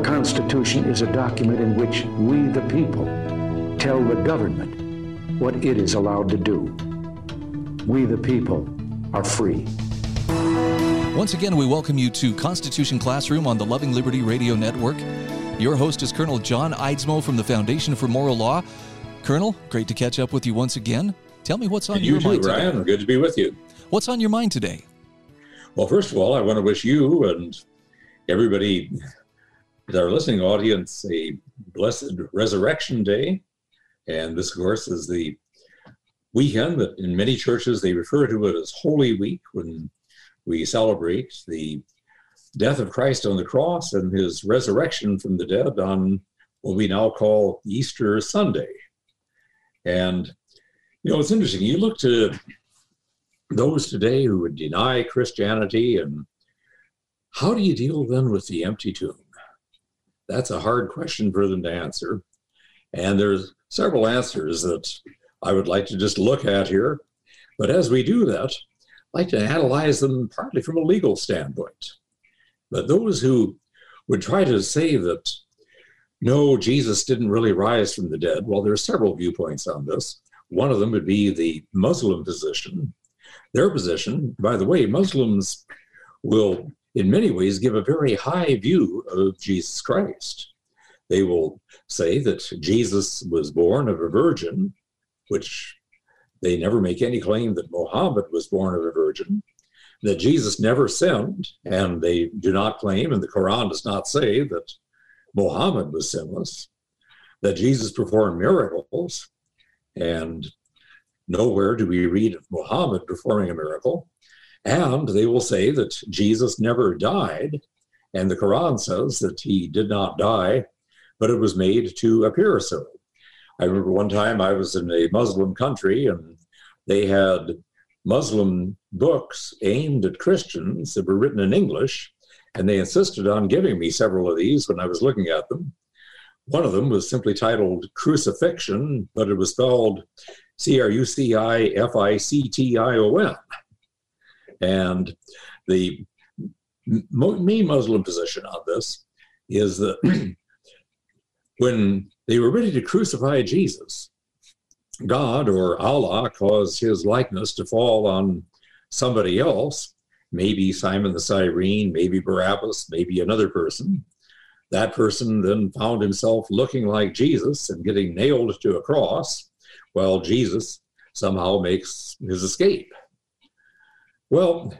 Our Constitution is a document in which we, the people, tell the government what it is allowed to do. We, the people, are free. Once again, we welcome you to Constitution Classroom on the Loving Liberty Radio Network. Your host is Colonel John Eidsmoe from the Foundation for Moral Law. Colonel, great to catch up with you once again. Tell me what's on and your you too, mind today. Ryan. Good to be with you. What's on your mind today? Well, first of all, I want to wish you and everybody, our listening audience, a blessed Resurrection Day. And this, of course, is the weekend that in many churches they refer to it as Holy Week when we celebrate the death of Christ on the cross and his resurrection from the dead on what we now call Easter Sunday. And, you know, it's interesting. You look to those today who would deny Christianity, and how do you deal then with the empty tomb? That's a hard question for them to answer. And there's several answers that I would like to just look at here. But as we do that, I'd like to analyze them partly from a legal standpoint. But those who would try to say that no, Jesus didn't really rise from the dead, well, there are several viewpoints on this. One of them would be the Muslim position. Their position, by the way, Muslims will, in many ways, give a very high view of Jesus Christ. They will say that Jesus was born of a virgin, which they never make any claim that Mohammed was born of a virgin, that Jesus never sinned, and they do not claim, and the Quran does not say that Mohammed was sinless, that Jesus performed miracles, and nowhere do we read of Muhammad performing a miracle. And they will say that Jesus never died, and the Quran says that he did not die, but it was made to appear so. I remember one time I was in a Muslim country and they had Muslim books aimed at Christians that were written in English, and they insisted on giving me several of these when I was looking at them. One of them was simply titled Crucifixion, but it was spelled C R U C I F I C T I O N. And the main Muslim position on this is that when they were ready to crucify Jesus, God or Allah caused his likeness to fall on somebody else, maybe Simon the Cyrene, maybe Barabbas, maybe another person. That person then found himself looking like Jesus and getting nailed to a cross, while Jesus somehow makes his escape. Well,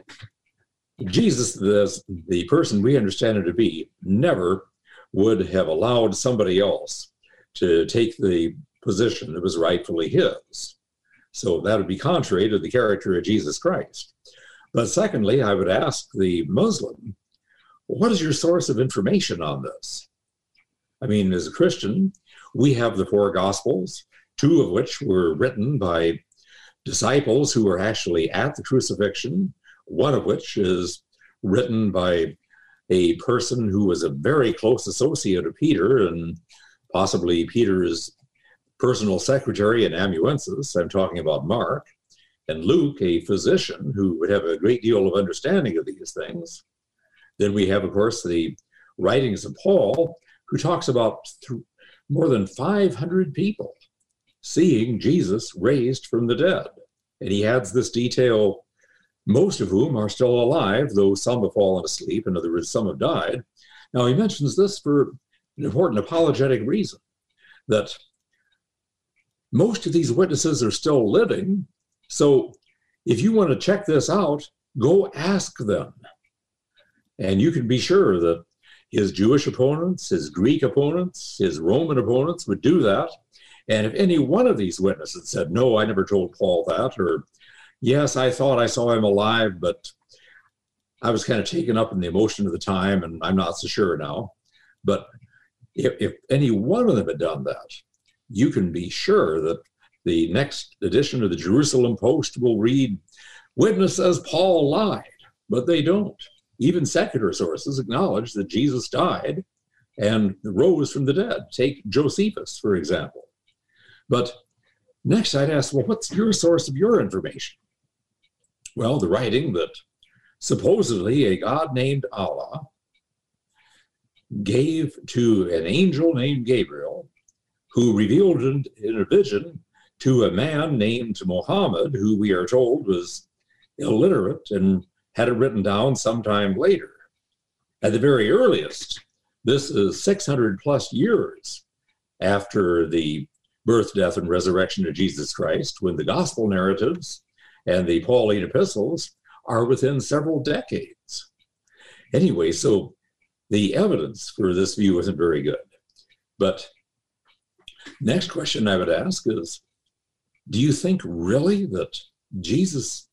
Jesus, the, the person we understand him to be, never would have allowed somebody else to take the position that was rightfully his. So that would be contrary to the character of Jesus Christ. But secondly, I would ask the Muslim, what is your source of information on this? I mean, as a Christian, we have the four Gospels, two of which were written by disciples who were actually at the crucifixion, one of which is written by a person who was a very close associate of Peter and possibly Peter's personal secretary and amanuensis. I'm talking about Mark. And Luke, a physician who would have a great deal of understanding of these things. Then we have, of course, the writings of Paul, who talks about th- more than 500 people seeing Jesus raised from the dead. And he adds this detail, most of whom are still alive, though some have fallen asleep. In other words, some have died. Now, he mentions this for an important apologetic reason that most of these witnesses are still living. So if you want to check this out, go ask them. And you can be sure that his Jewish opponents, his Greek opponents, his Roman opponents would do that. And if any one of these witnesses said, No, I never told Paul that, or yes, I thought I saw him alive, but I was kind of taken up in the emotion of the time, and I'm not so sure now. But if, if any one of them had done that, you can be sure that the next edition of the Jerusalem Post will read, Witness says Paul lied, but they don't. Even secular sources acknowledge that Jesus died and rose from the dead. Take Josephus, for example. But next, I'd ask, well, what's your source of your information? Well, the writing that supposedly a God named Allah gave to an angel named Gabriel, who revealed in, in a vision to a man named Muhammad, who we are told was illiterate and had it written down sometime later. At the very earliest, this is 600 plus years after the birth, death, and resurrection of Jesus Christ, when the gospel narratives and the Pauline epistles are within several decades. Anyway, so the evidence for this view isn't very good. But next question I would ask is Do you think really that Jesus,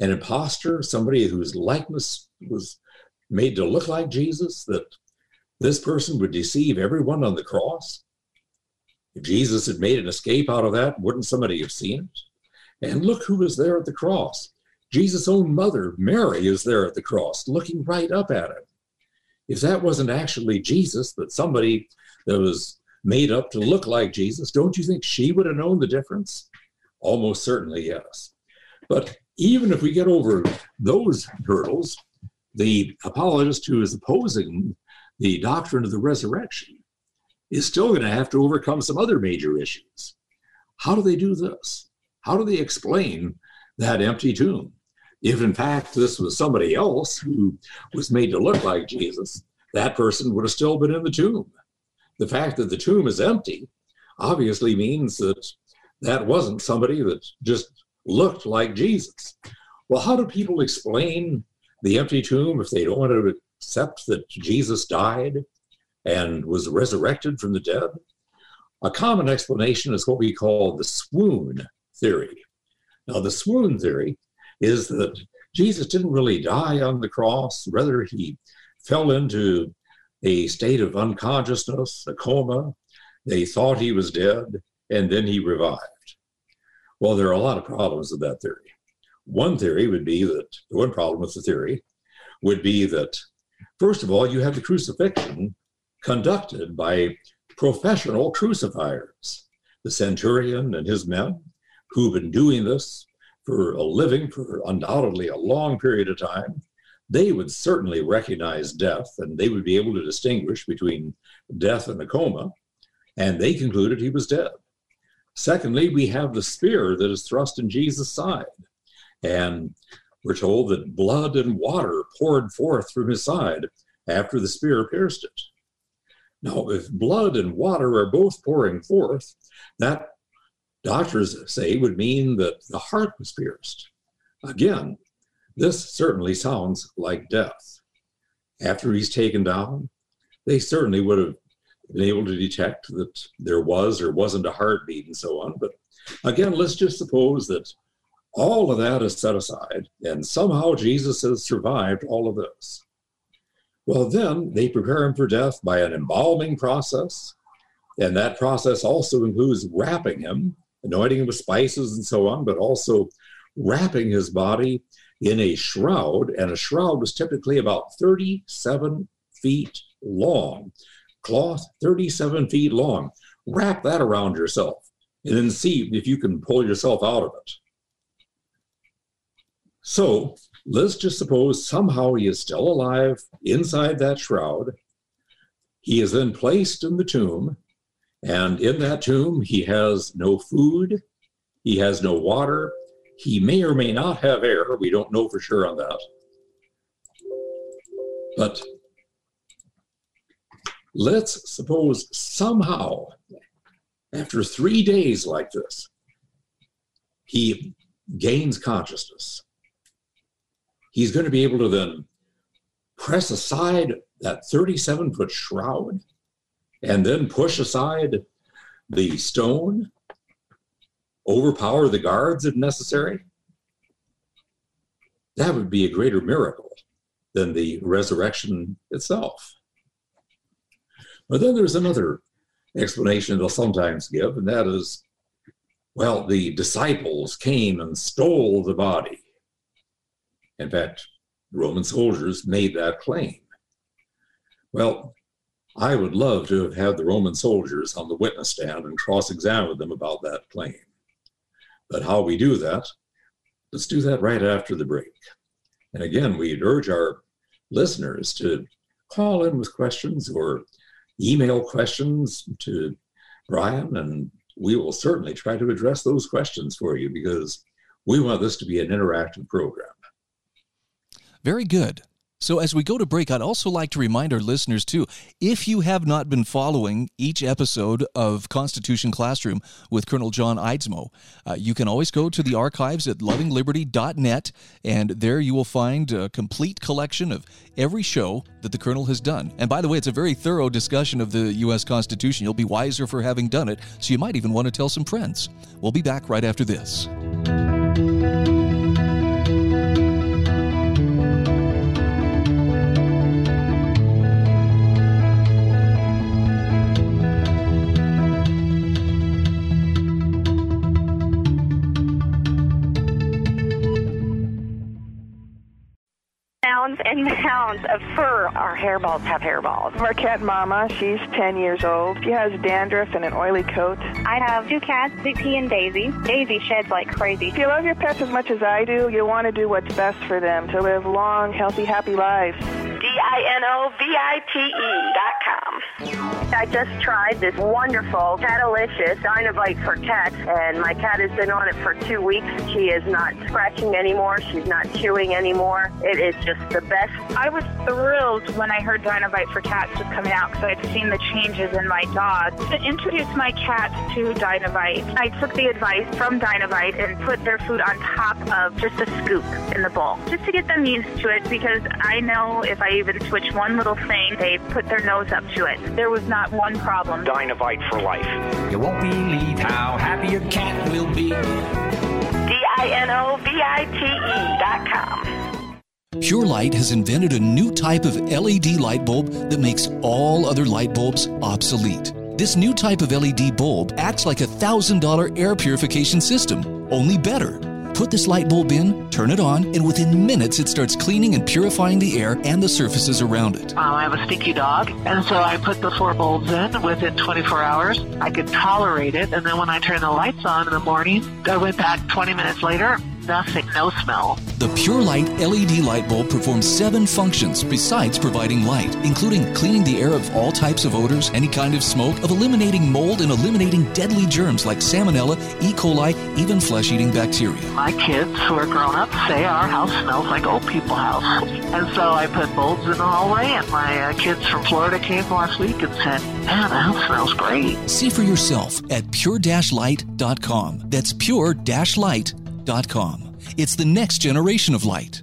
an impostor, somebody whose likeness was made to look like Jesus, that this person would deceive everyone on the cross? Jesus had made an escape out of that, wouldn't somebody have seen it? And look who was there at the cross. Jesus' own mother, Mary, is there at the cross, looking right up at him. If that wasn't actually Jesus, but somebody that was made up to look like Jesus, don't you think she would have known the difference? Almost certainly, yes. But even if we get over those hurdles, the apologist who is opposing the doctrine of the resurrection is still going to have to overcome some other major issues. How do they do this? How do they explain that empty tomb? If in fact this was somebody else who was made to look like Jesus, that person would have still been in the tomb. The fact that the tomb is empty obviously means that that wasn't somebody that just looked like Jesus. Well, how do people explain the empty tomb if they don't want to accept that Jesus died and was resurrected from the dead? A common explanation is what we call the swoon theory. Now, the swoon theory is that Jesus didn't really die on the cross, rather, he fell into a state of unconsciousness, a coma. They thought he was dead, and then he revived. Well, there are a lot of problems with that theory. One theory would be that, one problem with the theory would be that, first of all, you have the crucifixion conducted by professional crucifiers, the centurion and his men, who've been doing this for a living for undoubtedly a long period of time, they would certainly recognize death and they would be able to distinguish between death and a coma, and they concluded he was dead. Secondly, we have the spear that is thrust in Jesus' side, and we're told that blood and water poured forth from his side after the spear pierced it. Now, if blood and water are both pouring forth, that doctors say would mean that the heart was pierced. Again, this certainly sounds like death. After he's taken down, they certainly would have been able to detect that there was or wasn't a heartbeat and so on. But again, let's just suppose that all of that is set aside and somehow Jesus has survived all of this. Well, then they prepare him for death by an embalming process. And that process also includes wrapping him, anointing him with spices and so on, but also wrapping his body in a shroud, and a shroud was typically about 37 feet long, cloth 37 feet long. Wrap that around yourself and then see if you can pull yourself out of it. So let's just suppose somehow he is still alive inside that shroud. He is then placed in the tomb, and in that tomb, he has no food, he has no water, he may or may not have air. We don't know for sure on that. But let's suppose somehow, after three days like this, he gains consciousness. He's going to be able to then press aside that 37 foot shroud and then push aside the stone overpower the guards if necessary, that would be a greater miracle than the resurrection itself. But then there's another explanation they'll sometimes give, and that is well, the disciples came and stole the body. In fact, Roman soldiers made that claim. Well, I would love to have had the Roman soldiers on the witness stand and cross examine them about that claim. But how we do that, let's do that right after the break. And again, we'd urge our listeners to call in with questions or email questions to Brian, and we will certainly try to address those questions for you because we want this to be an interactive program. Very good. So, as we go to break, I'd also like to remind our listeners, too, if you have not been following each episode of Constitution Classroom with Colonel John Eidsmoe, uh, you can always go to the archives at lovingliberty.net, and there you will find a complete collection of every show that the Colonel has done. And by the way, it's a very thorough discussion of the U.S. Constitution. You'll be wiser for having done it, so you might even want to tell some friends. We'll be back right after this. And mounds of fur. Our hairballs have hairballs. Our cat Mama, she's 10 years old. She has dandruff and an oily coat. I have two cats, Zippy and Daisy. Daisy sheds like crazy. If you love your pets as much as I do, you want to do what's best for them to live long, healthy, happy lives. D-I-N-O-V-I-T-E dot com. I just tried this wonderful Catalicious Dynovite for cats, and my cat has been on it for two weeks. She is not scratching anymore. She's not chewing anymore. It is just the best. I was thrilled when I heard Dynovite for cats was coming out because I'd seen the changes in my dog. To introduce my cats to Dynovite, I took the advice from Dynovite and put their food on top of just a scoop in the bowl, just to get them used to it because I know if I even switch one little thing, they put their nose up to it. There was not one problem. Dynovite for life. You won't believe how happy your cat will be. D-I-N-O-V-I-T-E dot com. Pure Light has invented a new type of LED light bulb that makes all other light bulbs obsolete. This new type of LED bulb acts like a $1,000 air purification system, only better. Put this light bulb in, turn it on, and within minutes it starts cleaning and purifying the air and the surfaces around it. Um, I have a stinky dog, and so I put the four bulbs in within 24 hours. I could tolerate it, and then when I turned the lights on in the morning, I went back 20 minutes later, nothing, no smell. The Pure Light LED light bulb performs seven functions besides providing light, including cleaning the air of all types of odors, any kind of smoke, of eliminating mold, and eliminating deadly germs like salmonella, E. coli, even flesh eating bacteria. My kids who are grown up say our house smells like old people house. And so I put bulbs in the hallway, and my uh, kids from Florida came last week and said, man, the house smells great. See for yourself at pure-light.com. That's pure-light.com. It's the next generation of light.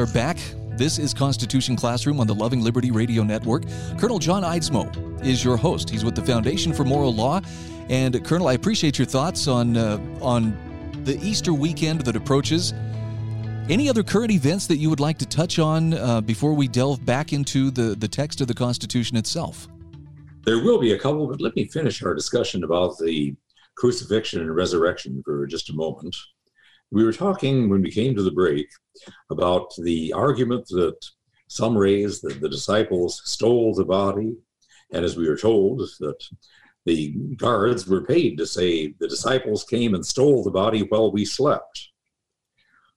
Are back. This is Constitution Classroom on the Loving Liberty Radio Network. Colonel John Eidsmoe is your host. He's with the Foundation for Moral Law. And Colonel, I appreciate your thoughts on uh, on the Easter weekend that approaches. Any other current events that you would like to touch on uh, before we delve back into the, the text of the Constitution itself? There will be a couple, but let me finish our discussion about the crucifixion and resurrection for just a moment. We were talking when we came to the break about the argument that some raised that the disciples stole the body, and as we were told, that the guards were paid to say the disciples came and stole the body while we slept.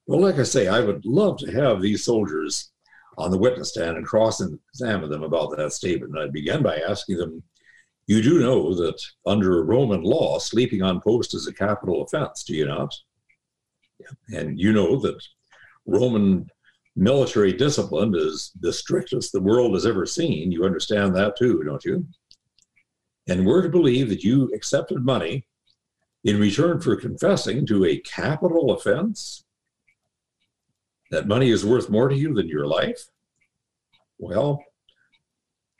Well, like I say, I would love to have these soldiers on the witness stand and cross examine them about that statement. And I began by asking them, You do know that under Roman law, sleeping on post is a capital offense, do you not? And you know that Roman military discipline is the strictest the world has ever seen. You understand that too, don't you? And we're to believe that you accepted money in return for confessing to a capital offense? That money is worth more to you than your life? Well,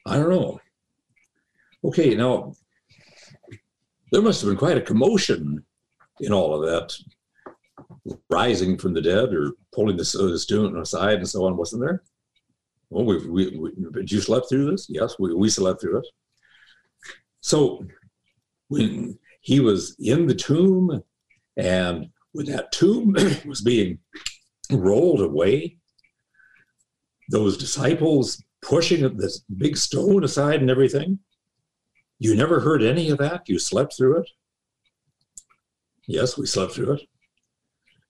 I don't know. Okay, now there must have been quite a commotion in all of that rising from the dead or pulling the, the student aside and so on, wasn't there? Well, we, we, we, did you slept through this? Yes, we, we slept through it. So when he was in the tomb, and when that tomb was being rolled away, those disciples pushing this big stone aside and everything, you never heard any of that? You slept through it? Yes, we slept through it.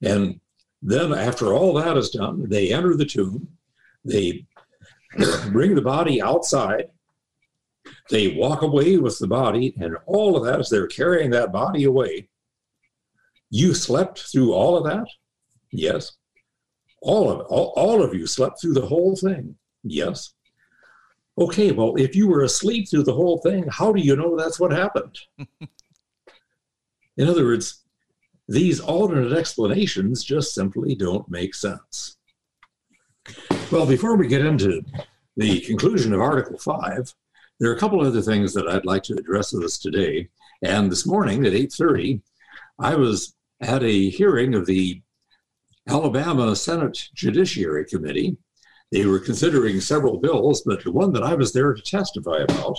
And then, after all that is done, they enter the tomb, they bring the body outside, they walk away with the body, and all of that as they're carrying that body away. You slept through all of that? Yes. All of. All, all of you slept through the whole thing? Yes. Okay, well, if you were asleep through the whole thing, how do you know that's what happened? In other words, these alternate explanations just simply don't make sense. Well, before we get into the conclusion of Article 5, there are a couple other things that I'd like to address with us today. And this morning at 8:30, I was at a hearing of the Alabama Senate Judiciary Committee. They were considering several bills, but the one that I was there to testify about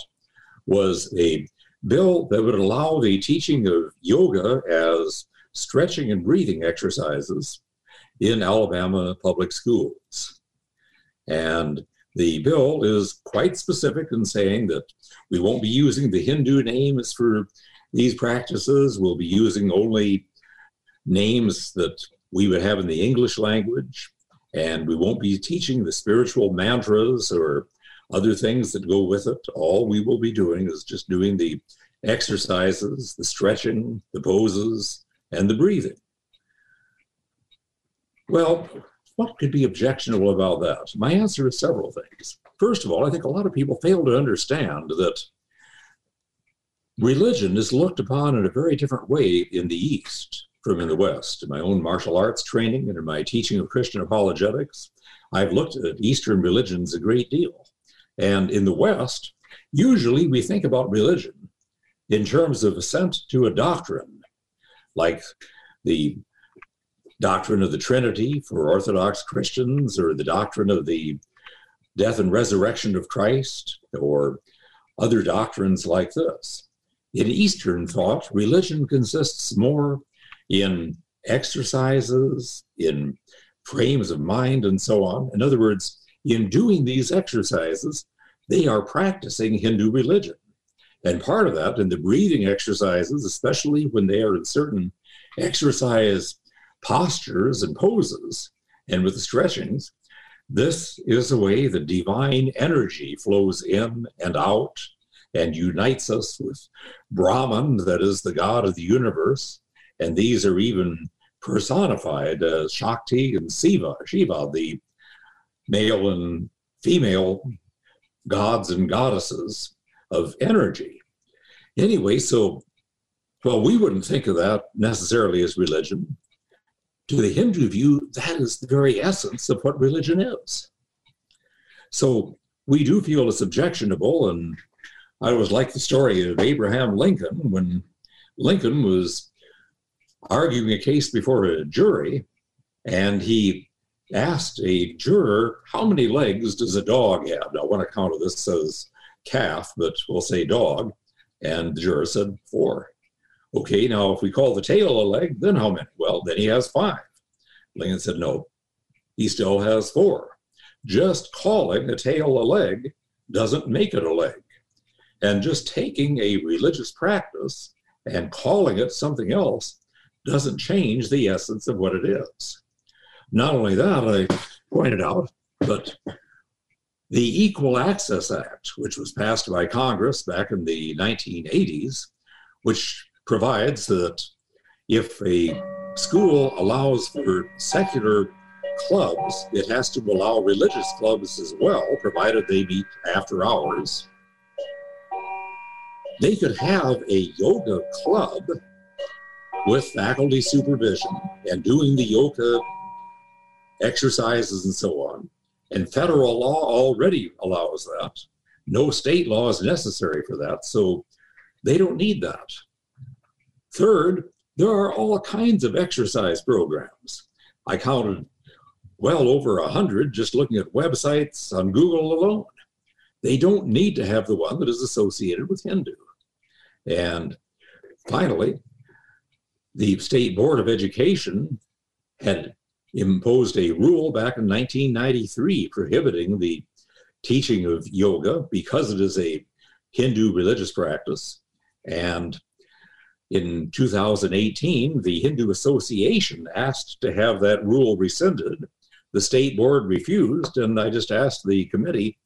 was a bill that would allow the teaching of yoga as stretching and breathing exercises in Alabama public schools. And the bill is quite specific in saying that we won't be using the Hindu names for these practices. We'll be using only names that we would have in the English language. And we won't be teaching the spiritual mantras or other things that go with it. All we will be doing is just doing the exercises, the stretching, the poses, and the breathing. Well, what could be objectionable about that? My answer is several things. First of all, I think a lot of people fail to understand that religion is looked upon in a very different way in the East from in the West. In my own martial arts training and in my teaching of Christian apologetics, I've looked at Eastern religions a great deal. And in the West, usually we think about religion in terms of assent to a doctrine, like the doctrine of the Trinity for Orthodox Christians, or the doctrine of the death and resurrection of Christ, or other doctrines like this. In Eastern thought, religion consists more in exercises, in frames of mind, and so on. In other words, in doing these exercises, they are practicing Hindu religion. And part of that in the breathing exercises, especially when they are in certain exercise postures and poses and with the stretchings, this is the way the divine energy flows in and out and unites us with Brahman, that is the God of the universe. And these are even personified as Shakti and Siva, Shiva, the male and female gods and goddesses of energy. Anyway, so, well, we wouldn't think of that necessarily as religion to the Hindu view, that is the very essence of what religion is. So we do feel it's objectionable. And I always like the story of Abraham Lincoln when Lincoln was arguing a case before a jury and he asked a juror, How many legs does a dog have? Now, one account of this says calf, but we'll say dog. And the juror said, Four. Okay, now if we call the tail a leg, then how many? Well, then he has five. Lincoln said, no, he still has four. Just calling a tail a leg doesn't make it a leg. And just taking a religious practice and calling it something else doesn't change the essence of what it is. Not only that, I pointed out, but the Equal Access Act, which was passed by Congress back in the 1980s, which provides that if a school allows for secular clubs, it has to allow religious clubs as well, provided they meet after hours. They could have a yoga club with faculty supervision and doing the yoga exercises and so on. And federal law already allows that. No state law is necessary for that. So they don't need that. Third, there are all kinds of exercise programs. I counted well over a hundred just looking at websites on Google alone. They don't need to have the one that is associated with Hindu. And finally, the State Board of Education had imposed a rule back in 1993 prohibiting the teaching of yoga because it is a Hindu religious practice. And in 2018, the Hindu Association asked to have that rule rescinded. The state board refused, and I just asked the committee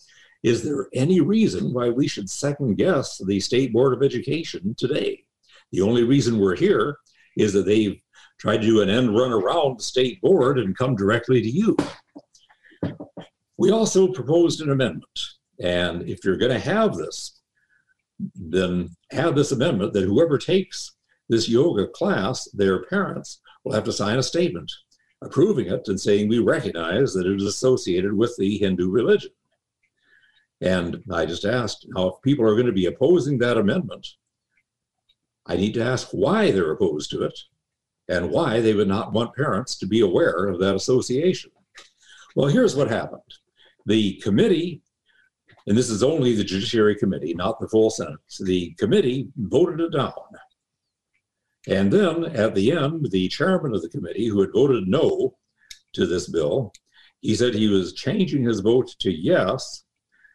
is there any reason why we should second guess the State Board of Education today? The only reason we're here is that they've tried to do an end run around the state board and come directly to you. We also proposed an amendment. And if you're going to have this, then have this amendment that whoever takes this yoga class, their parents will have to sign a statement approving it and saying we recognize that it is associated with the Hindu religion. And I just asked now if people are going to be opposing that amendment, I need to ask why they're opposed to it and why they would not want parents to be aware of that association. Well, here's what happened the committee, and this is only the Judiciary Committee, not the full Senate, the committee voted it down. And then at the end, the chairman of the committee, who had voted no to this bill, he said he was changing his vote to yes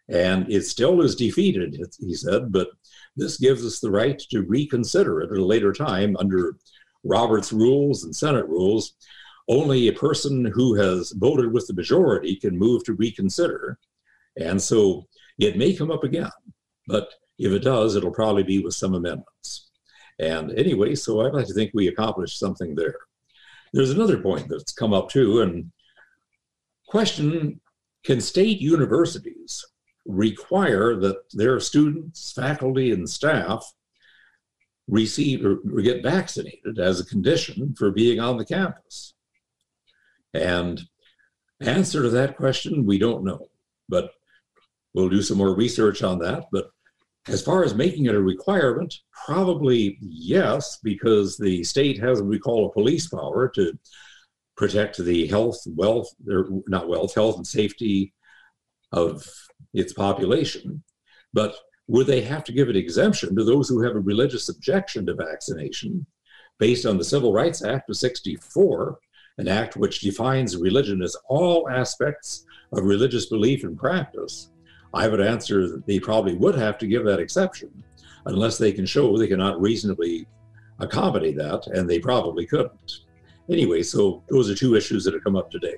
and it still is defeated, he said, but this gives us the right to reconsider it at a later time under Robert's rules and Senate rules. Only a person who has voted with the majority can move to reconsider. And so it may come up again, but if it does, it'll probably be with some amendments. And anyway, so I'd like to think we accomplished something there. There's another point that's come up too, and question can state universities require that their students, faculty, and staff receive or get vaccinated as a condition for being on the campus? And answer to that question, we don't know, but we'll do some more research on that. But as far as making it a requirement, probably yes, because the state has what we call a police power to protect the health, wealth, or not wealth, health and safety of its population. But would they have to give an exemption to those who have a religious objection to vaccination based on the Civil Rights Act of 64, an act which defines religion as all aspects of religious belief and practice? I would answer that they probably would have to give that exception unless they can show they cannot reasonably accommodate that, and they probably couldn't. Anyway, so those are two issues that have come up today.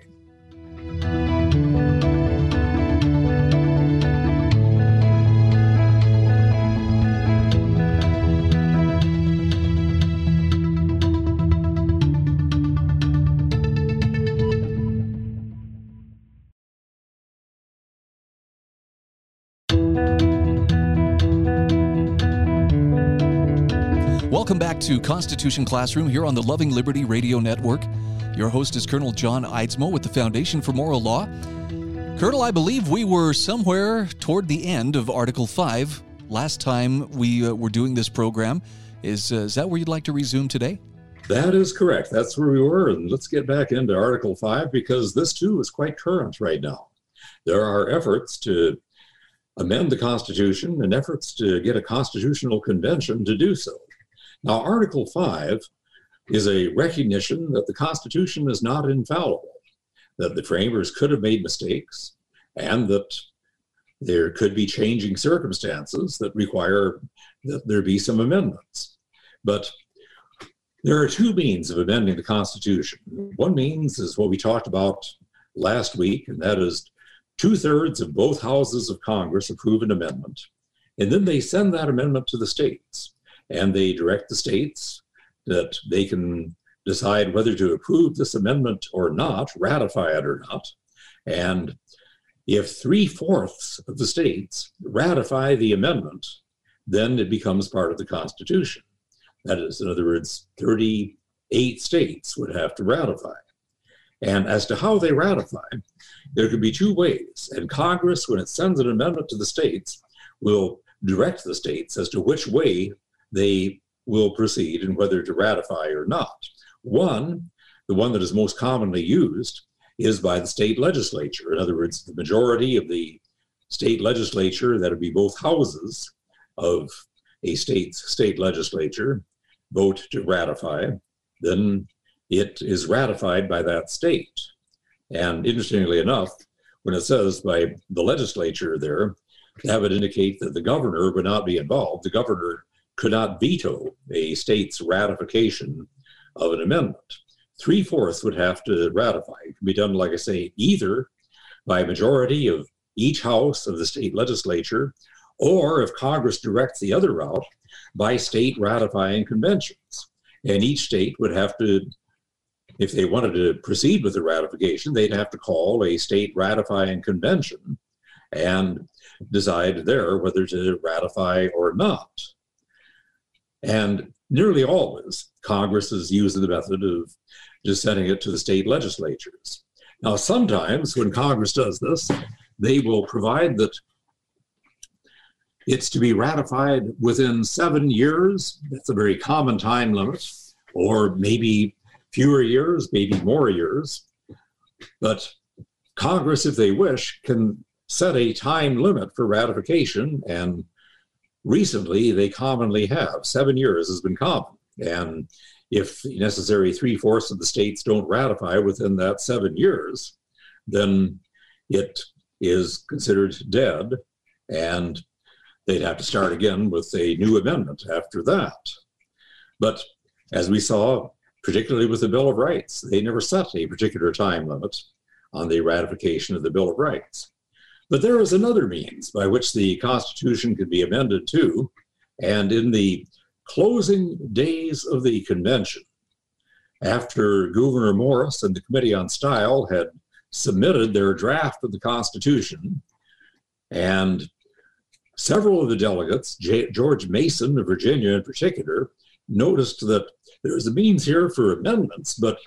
To Constitution Classroom here on the Loving Liberty Radio Network. Your host is Colonel John Eidsmoe with the Foundation for Moral Law. Colonel, I believe we were somewhere toward the end of Article 5 last time we uh, were doing this program. Is, uh, is that where you'd like to resume today? That is correct. That's where we were. And let's get back into Article 5 because this too is quite current right now. There are efforts to amend the Constitution and efforts to get a constitutional convention to do so. Now, Article 5 is a recognition that the Constitution is not infallible, that the framers could have made mistakes, and that there could be changing circumstances that require that there be some amendments. But there are two means of amending the Constitution. One means is what we talked about last week, and that is two thirds of both houses of Congress approve an amendment, and then they send that amendment to the states and they direct the states that they can decide whether to approve this amendment or not, ratify it or not. And if three fourths of the states ratify the amendment, then it becomes part of the Constitution. That is, in other words, 38 states would have to ratify. And as to how they ratify, there could be two ways. And Congress, when it sends an amendment to the states, will direct the states as to which way they will proceed and whether to ratify or not. One, the one that is most commonly used, is by the state legislature. In other words, the majority of the state legislature, that would be both houses of a state's state legislature, vote to ratify, then it is ratified by that state. And interestingly enough, when it says by the legislature there, that would indicate that the governor would not be involved. The governor could not veto a state's ratification of an amendment. Three fourths would have to ratify. It can be done, like I say, either by a majority of each house of the state legislature, or if Congress directs the other route, by state ratifying conventions. And each state would have to, if they wanted to proceed with the ratification, they'd have to call a state ratifying convention and decide there whether to ratify or not. And nearly always, Congress is using the method of just sending it to the state legislatures. Now, sometimes when Congress does this, they will provide that it's to be ratified within seven years. That's a very common time limit, or maybe fewer years, maybe more years. But Congress, if they wish, can set a time limit for ratification. And recently, they commonly have. Seven years has been common. And if necessary three fourths of the states don't ratify within that seven years, then it is considered dead. And they'd have to start again with a new amendment after that. But as we saw, particularly with the Bill of Rights, they never set a particular time limit on the ratification of the Bill of Rights. But there is another means by which the Constitution could be amended too. And in the closing days of the convention, after Gouverneur Morris and the Committee on Style had submitted their draft of the Constitution, and several of the delegates, J- George Mason of Virginia in particular, noticed that there's a means here for amendments, but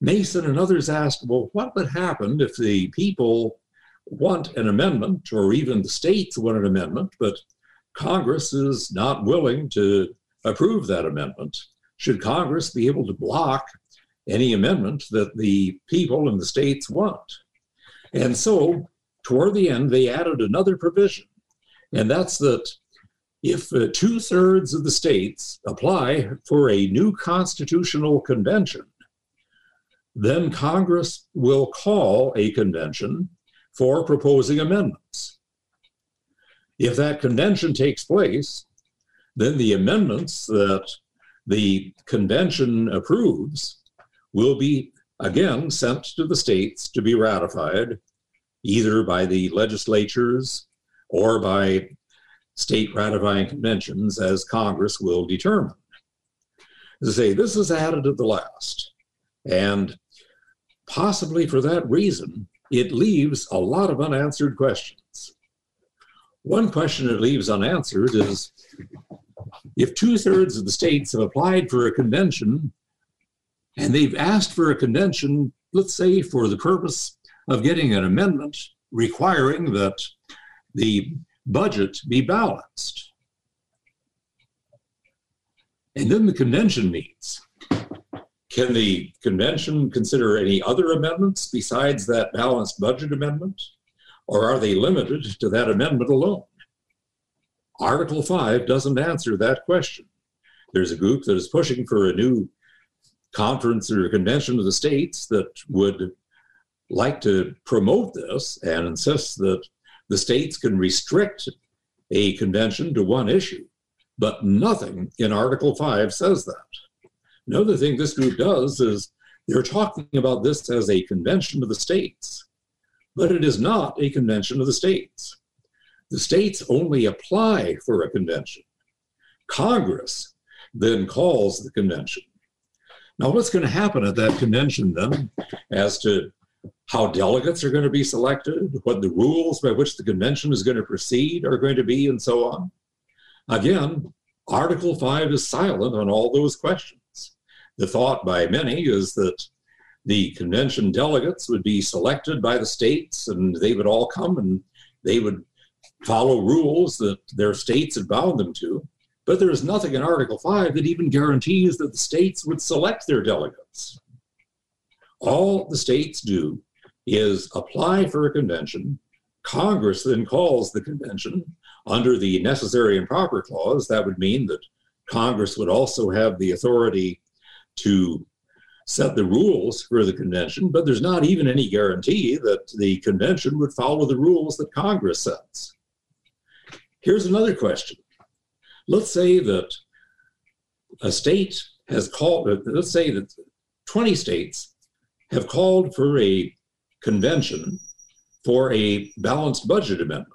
Mason and others asked, well, what would happen if the people want an amendment, or even the states want an amendment, but Congress is not willing to approve that amendment? Should Congress be able to block any amendment that the people in the states want? And so, toward the end, they added another provision and that's that if uh, two thirds of the states apply for a new constitutional convention, then Congress will call a convention for proposing amendments. If that convention takes place, then the amendments that the convention approves will be again sent to the states to be ratified either by the legislatures or by state ratifying conventions as Congress will determine. To say this is added at the last. And possibly for that reason, it leaves a lot of unanswered questions. One question it leaves unanswered is if two thirds of the states have applied for a convention and they've asked for a convention, let's say for the purpose of getting an amendment requiring that the budget be balanced. And then the convention meets. Can the convention consider any other amendments besides that balanced budget amendment? Or are they limited to that amendment alone? Article 5 doesn't answer that question. There's a group that is pushing for a new conference or convention of the states that would like to promote this and insist that the states can restrict a convention to one issue, but nothing in Article 5 says that. Another thing this group does is they're talking about this as a convention of the states, but it is not a convention of the states. The states only apply for a convention. Congress then calls the convention. Now, what's going to happen at that convention then as to how delegates are going to be selected, what the rules by which the convention is going to proceed are going to be, and so on? Again, Article 5 is silent on all those questions. The thought by many is that the convention delegates would be selected by the states and they would all come and they would follow rules that their states had bound them to. But there is nothing in Article 5 that even guarantees that the states would select their delegates. All the states do is apply for a convention. Congress then calls the convention under the necessary and proper clause. That would mean that Congress would also have the authority to set the rules for the convention, but there's not even any guarantee that the convention would follow the rules that Congress sets. Here's another question. Let's say that a state has called, let's say that 20 states have called for a convention for a balanced budget amendment.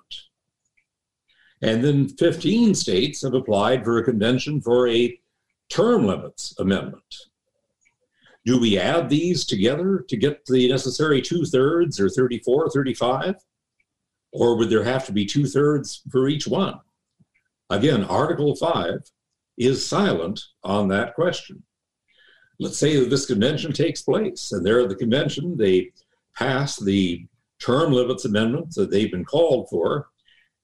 And then 15 states have applied for a convention for a term limits amendment. Do we add these together to get the necessary two thirds or 34 or 35? Or would there have to be two thirds for each one? Again, Article 5 is silent on that question. Let's say that this convention takes place, and there at the convention, they pass the term limits amendments that they've been called for.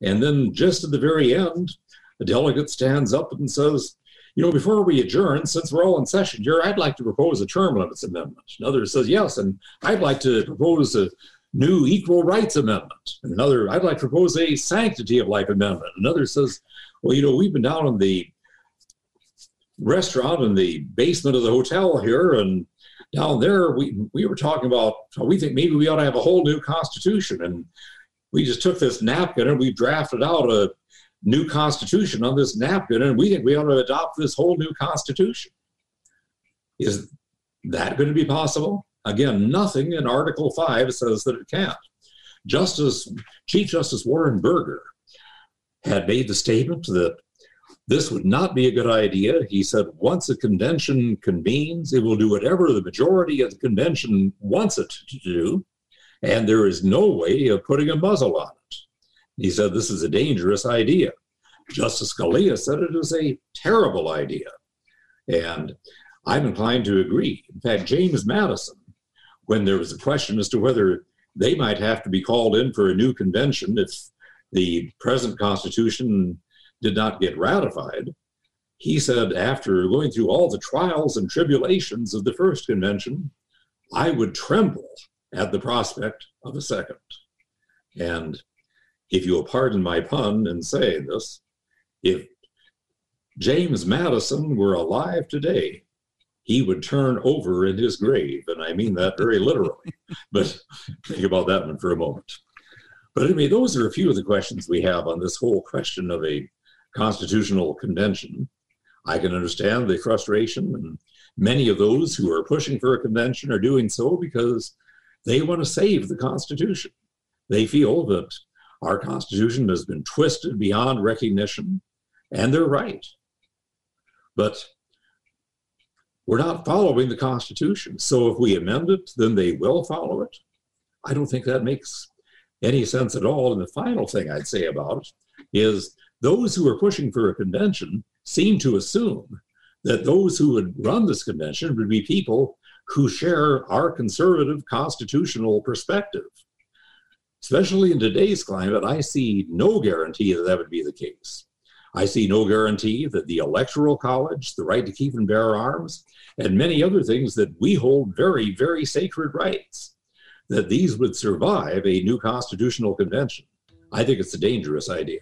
And then just at the very end, a delegate stands up and says, you know, before we adjourn, since we're all in session here, I'd like to propose a term limits amendment. Another says, yes, and I'd like to propose a new equal rights amendment. And another, I'd like to propose a sanctity of life amendment. Another says, well, you know, we've been down in the restaurant in the basement of the hotel here, and down there we we were talking about we think maybe we ought to have a whole new constitution, and we just took this napkin and we drafted out a new constitution on this napkin, and we think we ought to adopt this whole new constitution. Is that going to be possible? Again, nothing in Article 5 says that it can't. Justice, Chief Justice Warren Burger had made the statement that this would not be a good idea. He said, once a convention convenes, it will do whatever the majority of the convention wants it to do, and there is no way of putting a muzzle on it. He said this is a dangerous idea. Justice Scalia said it is a terrible idea. And I'm inclined to agree. In fact, James Madison, when there was a question as to whether they might have to be called in for a new convention if the present Constitution did not get ratified, he said, after going through all the trials and tribulations of the first convention, I would tremble at the prospect of a second. And if you'll pardon my pun in saying this, if James Madison were alive today, he would turn over in his grave. And I mean that very literally. but think about that one for a moment. But anyway, those are a few of the questions we have on this whole question of a constitutional convention. I can understand the frustration, and many of those who are pushing for a convention are doing so because they want to save the Constitution. They feel that our Constitution has been twisted beyond recognition, and they're right. But we're not following the Constitution. So if we amend it, then they will follow it. I don't think that makes any sense at all. And the final thing I'd say about it is those who are pushing for a convention seem to assume that those who would run this convention would be people who share our conservative constitutional perspective. Especially in today's climate, I see no guarantee that that would be the case. I see no guarantee that the Electoral College, the right to keep and bear arms, and many other things that we hold very, very sacred rights, that these would survive a new constitutional convention. I think it's a dangerous idea.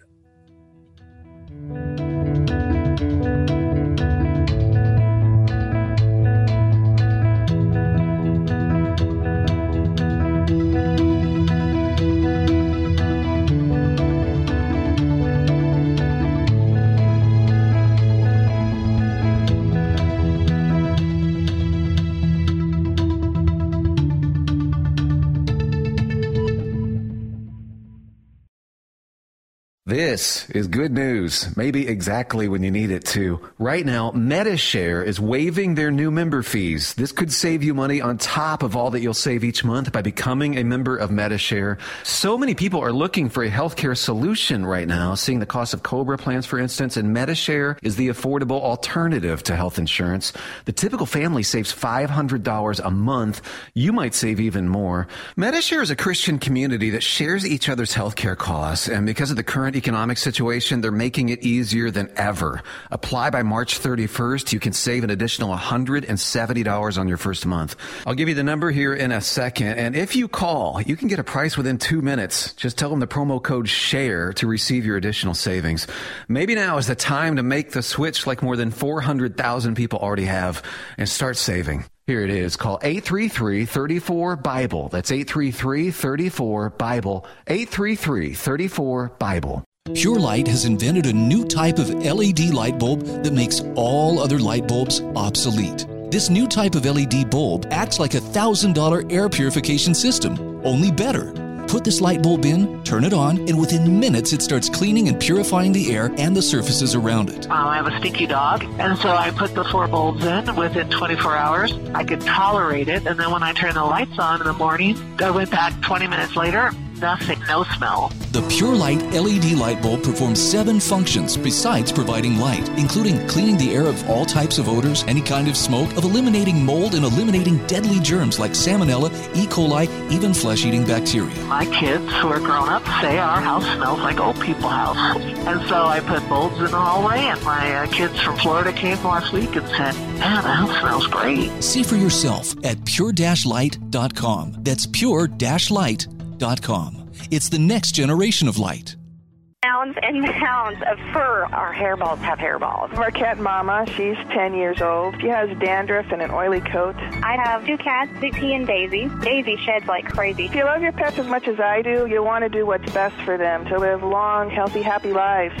This is good news, maybe exactly when you need it to. Right now, Medi-Share is waiving their new member fees. This could save you money on top of all that you'll save each month by becoming a member of Medi-Share. So many people are looking for a healthcare solution right now, seeing the cost of Cobra plans, for instance, and Medi-Share is the affordable alternative to health insurance. The typical family saves $500 a month. You might save even more. Medi-Share is a Christian community that shares each other's healthcare costs, and because of the current economic situation, they're making it easier than ever. Apply by March 31st. You can save an additional $170 on your first month. I'll give you the number here in a second. And if you call, you can get a price within two minutes. Just tell them the promo code SHARE to receive your additional savings. Maybe now is the time to make the switch like more than 400,000 people already have and start saving. Here it is. Call 833-34-BIBLE. That's 833-34-BIBLE. 833-34-BIBLE. Pure Light has invented a new type of LED light bulb that makes all other light bulbs obsolete. This new type of LED bulb acts like a $1,000 air purification system, only better. Put this light bulb in, turn it on, and within minutes it starts cleaning and purifying the air and the surfaces around it. Um, I have a stinky dog, and so I put the four bulbs in within 24 hours. I could tolerate it, and then when I turned the lights on in the morning, I went back 20 minutes later, nothing, no smell. The Pure Light LED light bulb performs seven functions besides providing light, including cleaning the air of all types of odors, any kind of smoke, of eliminating mold and eliminating deadly germs like salmonella, E. coli, even flesh-eating bacteria. My kids who are grown up say our house smells like old people house. And so I put bulbs in the hallway and my uh, kids from Florida came last week and said, man, the house smells great. See for yourself at pure-light.com. That's pure-light.com. It's the next generation of light. Mounds and mounds of fur. Our hairballs have hairballs. Our cat Mama, she's 10 years old. She has dandruff and an oily coat. I have two cats, Dixie and Daisy. Daisy sheds like crazy. If you love your pets as much as I do, you'll want to do what's best for them to live long, healthy, happy lives.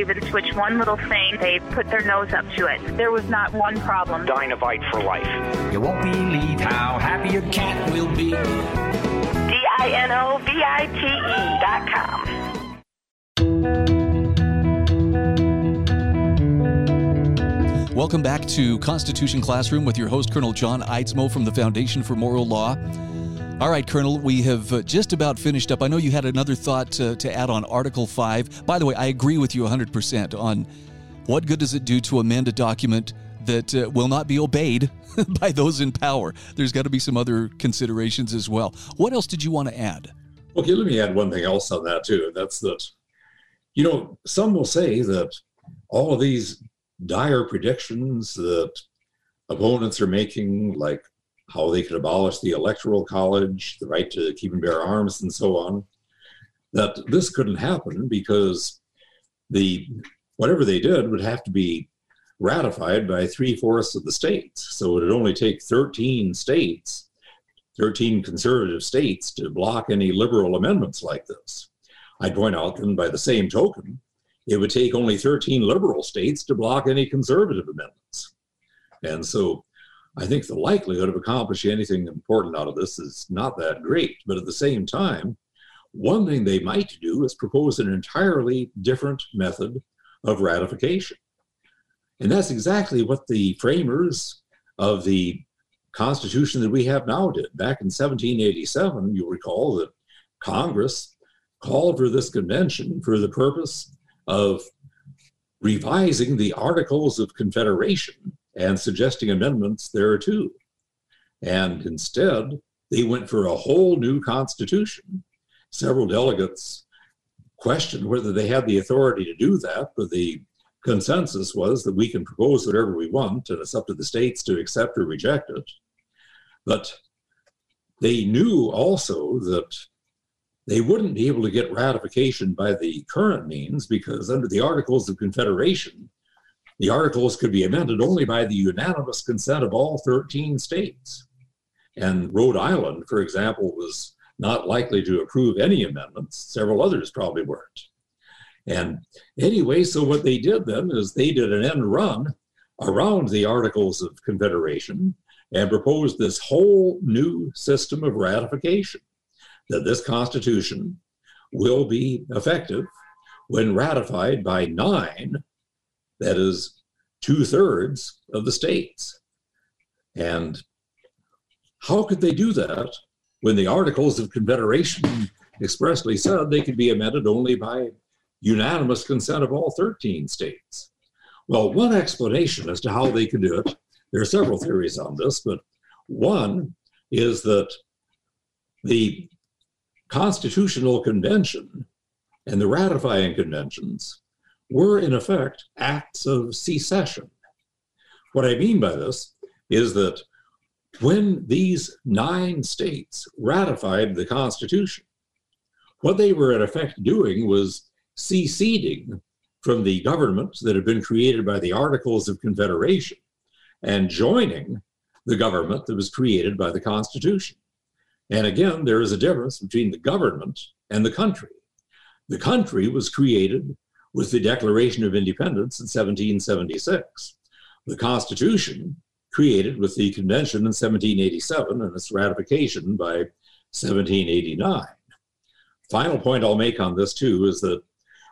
even switch one little thing, they put their nose up to it. There was not one problem. Dinovite for life. You won't believe how happy your cat will be. D-I-N-O-V-I-T-E dot com. Welcome back to Constitution Classroom with your host, Colonel John Eidsmoe from the Foundation for Moral Law. All right, Colonel, we have uh, just about finished up. I know you had another thought to, to add on Article 5. By the way, I agree with you 100% on what good does it do to amend a document that uh, will not be obeyed by those in power? There's got to be some other considerations as well. What else did you want to add? Okay, let me add one thing else on that too. That's that, you know, some will say that all of these dire predictions that opponents are making, like how they could abolish the electoral college, the right to keep and bear arms, and so on, that this couldn't happen because the whatever they did would have to be ratified by three fourths of the states. So it would only take 13 states, 13 conservative states, to block any liberal amendments like this. I'd point out then by the same token, it would take only 13 liberal states to block any conservative amendments. And so I think the likelihood of accomplishing anything important out of this is not that great. But at the same time, one thing they might do is propose an entirely different method of ratification. And that's exactly what the framers of the Constitution that we have now did. Back in 1787, you'll recall that Congress called for this convention for the purpose of revising the Articles of Confederation and suggesting amendments there too. And instead, they went for a whole new constitution. Several delegates questioned whether they had the authority to do that, but the consensus was that we can propose whatever we want, and it's up to the states to accept or reject it. But they knew also that they wouldn't be able to get ratification by the current means because under the Articles of Confederation, the articles could be amended only by the unanimous consent of all 13 states. And Rhode Island, for example, was not likely to approve any amendments. Several others probably weren't. And anyway, so what they did then is they did an end run around the Articles of Confederation and proposed this whole new system of ratification that this Constitution will be effective when ratified by nine, that is, two thirds of the states. And how could they do that when the Articles of Confederation expressly said they could be amended only by unanimous consent of all 13 states? Well, one explanation as to how they could do it, there are several theories on this, but one is that the Constitutional Convention and the ratifying conventions were, in effect, acts of secession. What I mean by this is that when these nine states ratified the Constitution, what they were in effect doing was seceding from the government that had been created by the Articles of Confederation and joining the government that was created by the Constitution. And again, there is a difference between the government and the country. The country was created with the Declaration of Independence in 1776. The Constitution created with the convention in 1787 and its ratification by 1789. Final point I'll make on this too is that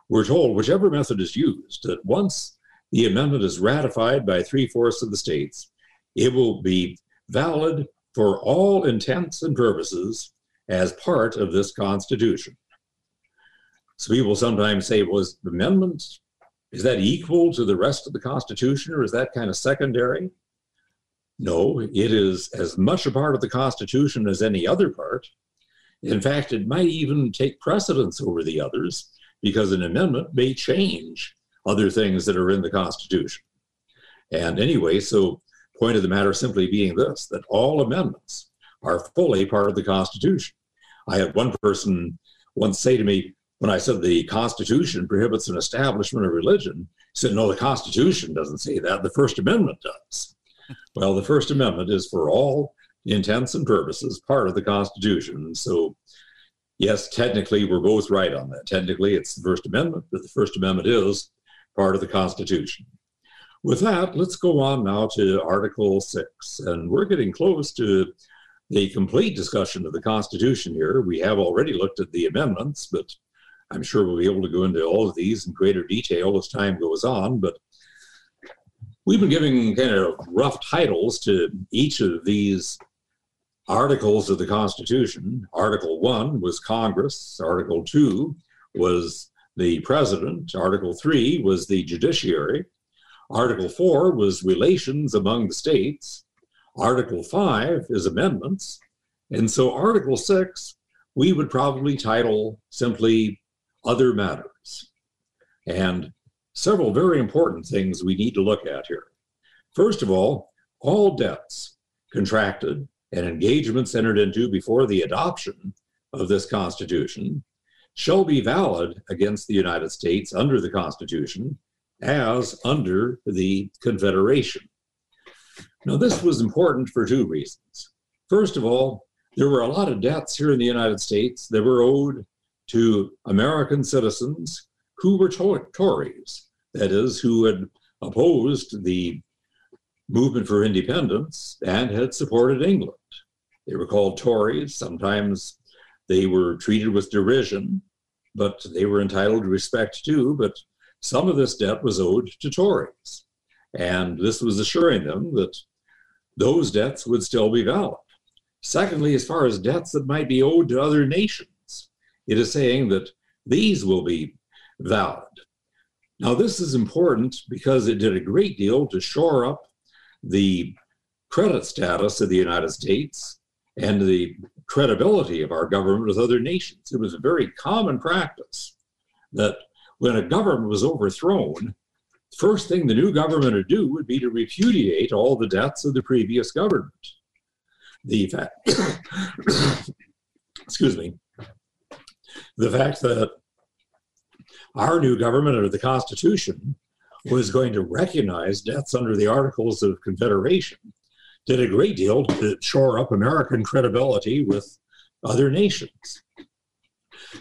we're told whichever method is used, that once the amendment is ratified by three fourths of the states, it will be valid for all intents and purposes as part of this Constitution. So people sometimes say, was the amendment, is that equal to the rest of the Constitution or is that kind of secondary? No, it is as much a part of the Constitution as any other part. In fact, it might even take precedence over the others because an amendment may change other things that are in the Constitution. And anyway, so point of the matter simply being this that all amendments are fully part of the Constitution. I had one person once say to me, when I said the Constitution prohibits an establishment of religion, he said, No, the Constitution doesn't say that. The First Amendment does. well, the First Amendment is for all intents and purposes part of the Constitution. So, yes, technically, we're both right on that. Technically, it's the First Amendment, but the First Amendment is part of the Constitution. With that, let's go on now to Article 6. And we're getting close to the complete discussion of the Constitution here. We have already looked at the amendments, but I'm sure we'll be able to go into all of these in greater detail as time goes on. But we've been giving kind of rough titles to each of these articles of the Constitution. Article 1 was Congress, Article 2 was the President, Article 3 was the Judiciary. Article 4 was relations among the states. Article 5 is amendments. And so Article 6, we would probably title simply Other Matters. And several very important things we need to look at here. First of all, all debts contracted and engagements entered into before the adoption of this Constitution shall be valid against the United States under the Constitution as under the Confederation. Now, this was important for two reasons. First of all, there were a lot of debts here in the United States that were owed to American citizens who were to- Tories, that is, who had opposed the movement for independence and had supported England. They were called Tories. Sometimes they were treated with derision, but they were entitled to respect too. But some of this debt was owed to Tories. And this was assuring them that those debts would still be valid. Secondly, as far as debts that might be owed to other nations, it is saying that these will be valid. Now, this is important because it did a great deal to shore up the credit status of the United States and the credibility of our government with other nations. It was a very common practice that when a government was overthrown, first thing the new government would do would be to repudiate all the debts of the previous government. The fact, excuse me, the fact that our new government or the Constitution was going to recognize debts under the Articles of Confederation did a great deal to shore up American credibility with other nations.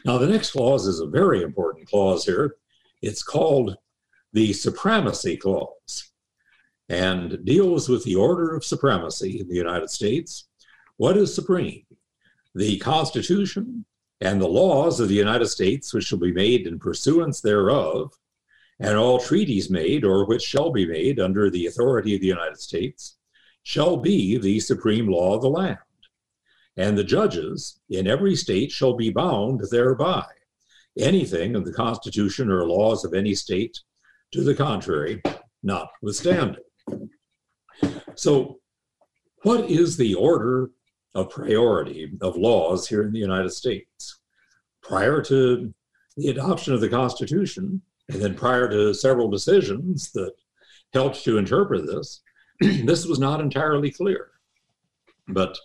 Now, the next clause is a very important clause here. It's called the Supremacy Clause and deals with the order of supremacy in the United States. What is supreme? The Constitution and the laws of the United States, which shall be made in pursuance thereof, and all treaties made or which shall be made under the authority of the United States, shall be the supreme law of the land. And the judges in every state shall be bound thereby. Anything of the Constitution or laws of any state to the contrary, notwithstanding. So, what is the order of priority of laws here in the United States? Prior to the adoption of the Constitution, and then prior to several decisions that helped to interpret this, this was not entirely clear. But,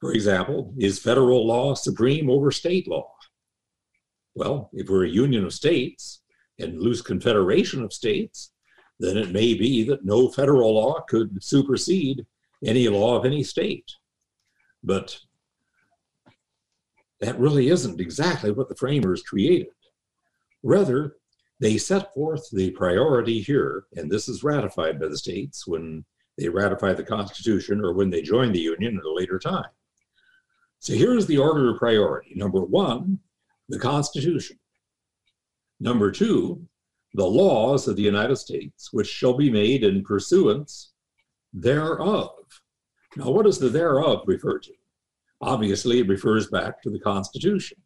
for example, is federal law supreme over state law? Well, if we're a union of states and loose confederation of states, then it may be that no federal law could supersede any law of any state. But that really isn't exactly what the framers created. Rather, they set forth the priority here, and this is ratified by the states when they ratify the Constitution or when they join the Union at a later time. So here's the order of priority. Number one, the Constitution. Number two, the laws of the United States, which shall be made in pursuance thereof. Now, what does the thereof refer to? Obviously, it refers back to the Constitution.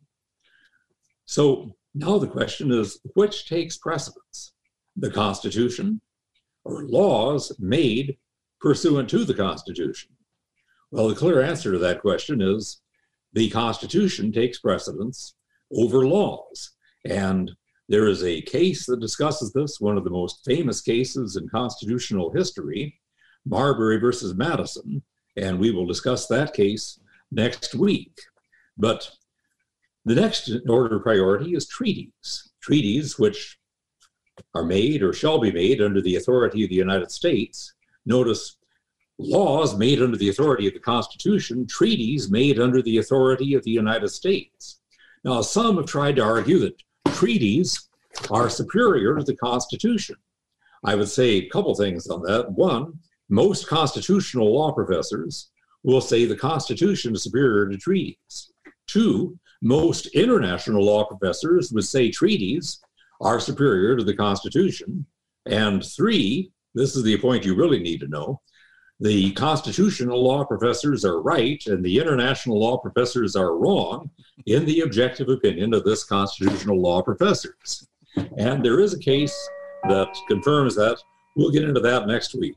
So now the question is which takes precedence? The Constitution or laws made pursuant to the Constitution? Well, the clear answer to that question is the Constitution takes precedence over laws. And there is a case that discusses this, one of the most famous cases in constitutional history, Marbury versus Madison. And we will discuss that case next week. But the next order of priority is treaties. Treaties which are made or shall be made under the authority of the United States. Notice laws made under the authority of the Constitution, treaties made under the authority of the United States. Now, some have tried to argue that treaties are superior to the Constitution. I would say a couple things on that. One, most constitutional law professors will say the Constitution is superior to treaties. Two, most international law professors would say treaties are superior to the Constitution. And three, this is the point you really need to know the constitutional law professors are right and the international law professors are wrong in the objective opinion of this constitutional law professors. And there is a case that confirms that. We'll get into that next week.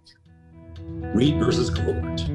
Reid versus Covert.